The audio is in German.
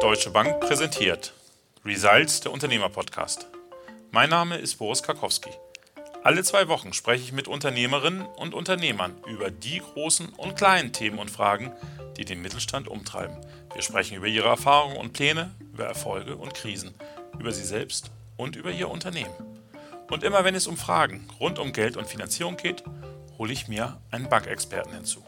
Deutsche Bank präsentiert Results der Unternehmer Podcast. Mein Name ist Boris Karkowski. Alle zwei Wochen spreche ich mit Unternehmerinnen und Unternehmern über die großen und kleinen Themen und Fragen, die den Mittelstand umtreiben. Wir sprechen über ihre Erfahrungen und Pläne, über Erfolge und Krisen, über sie selbst und über ihr Unternehmen. Und immer wenn es um Fragen rund um Geld und Finanzierung geht, hole ich mir einen Bankexperten hinzu.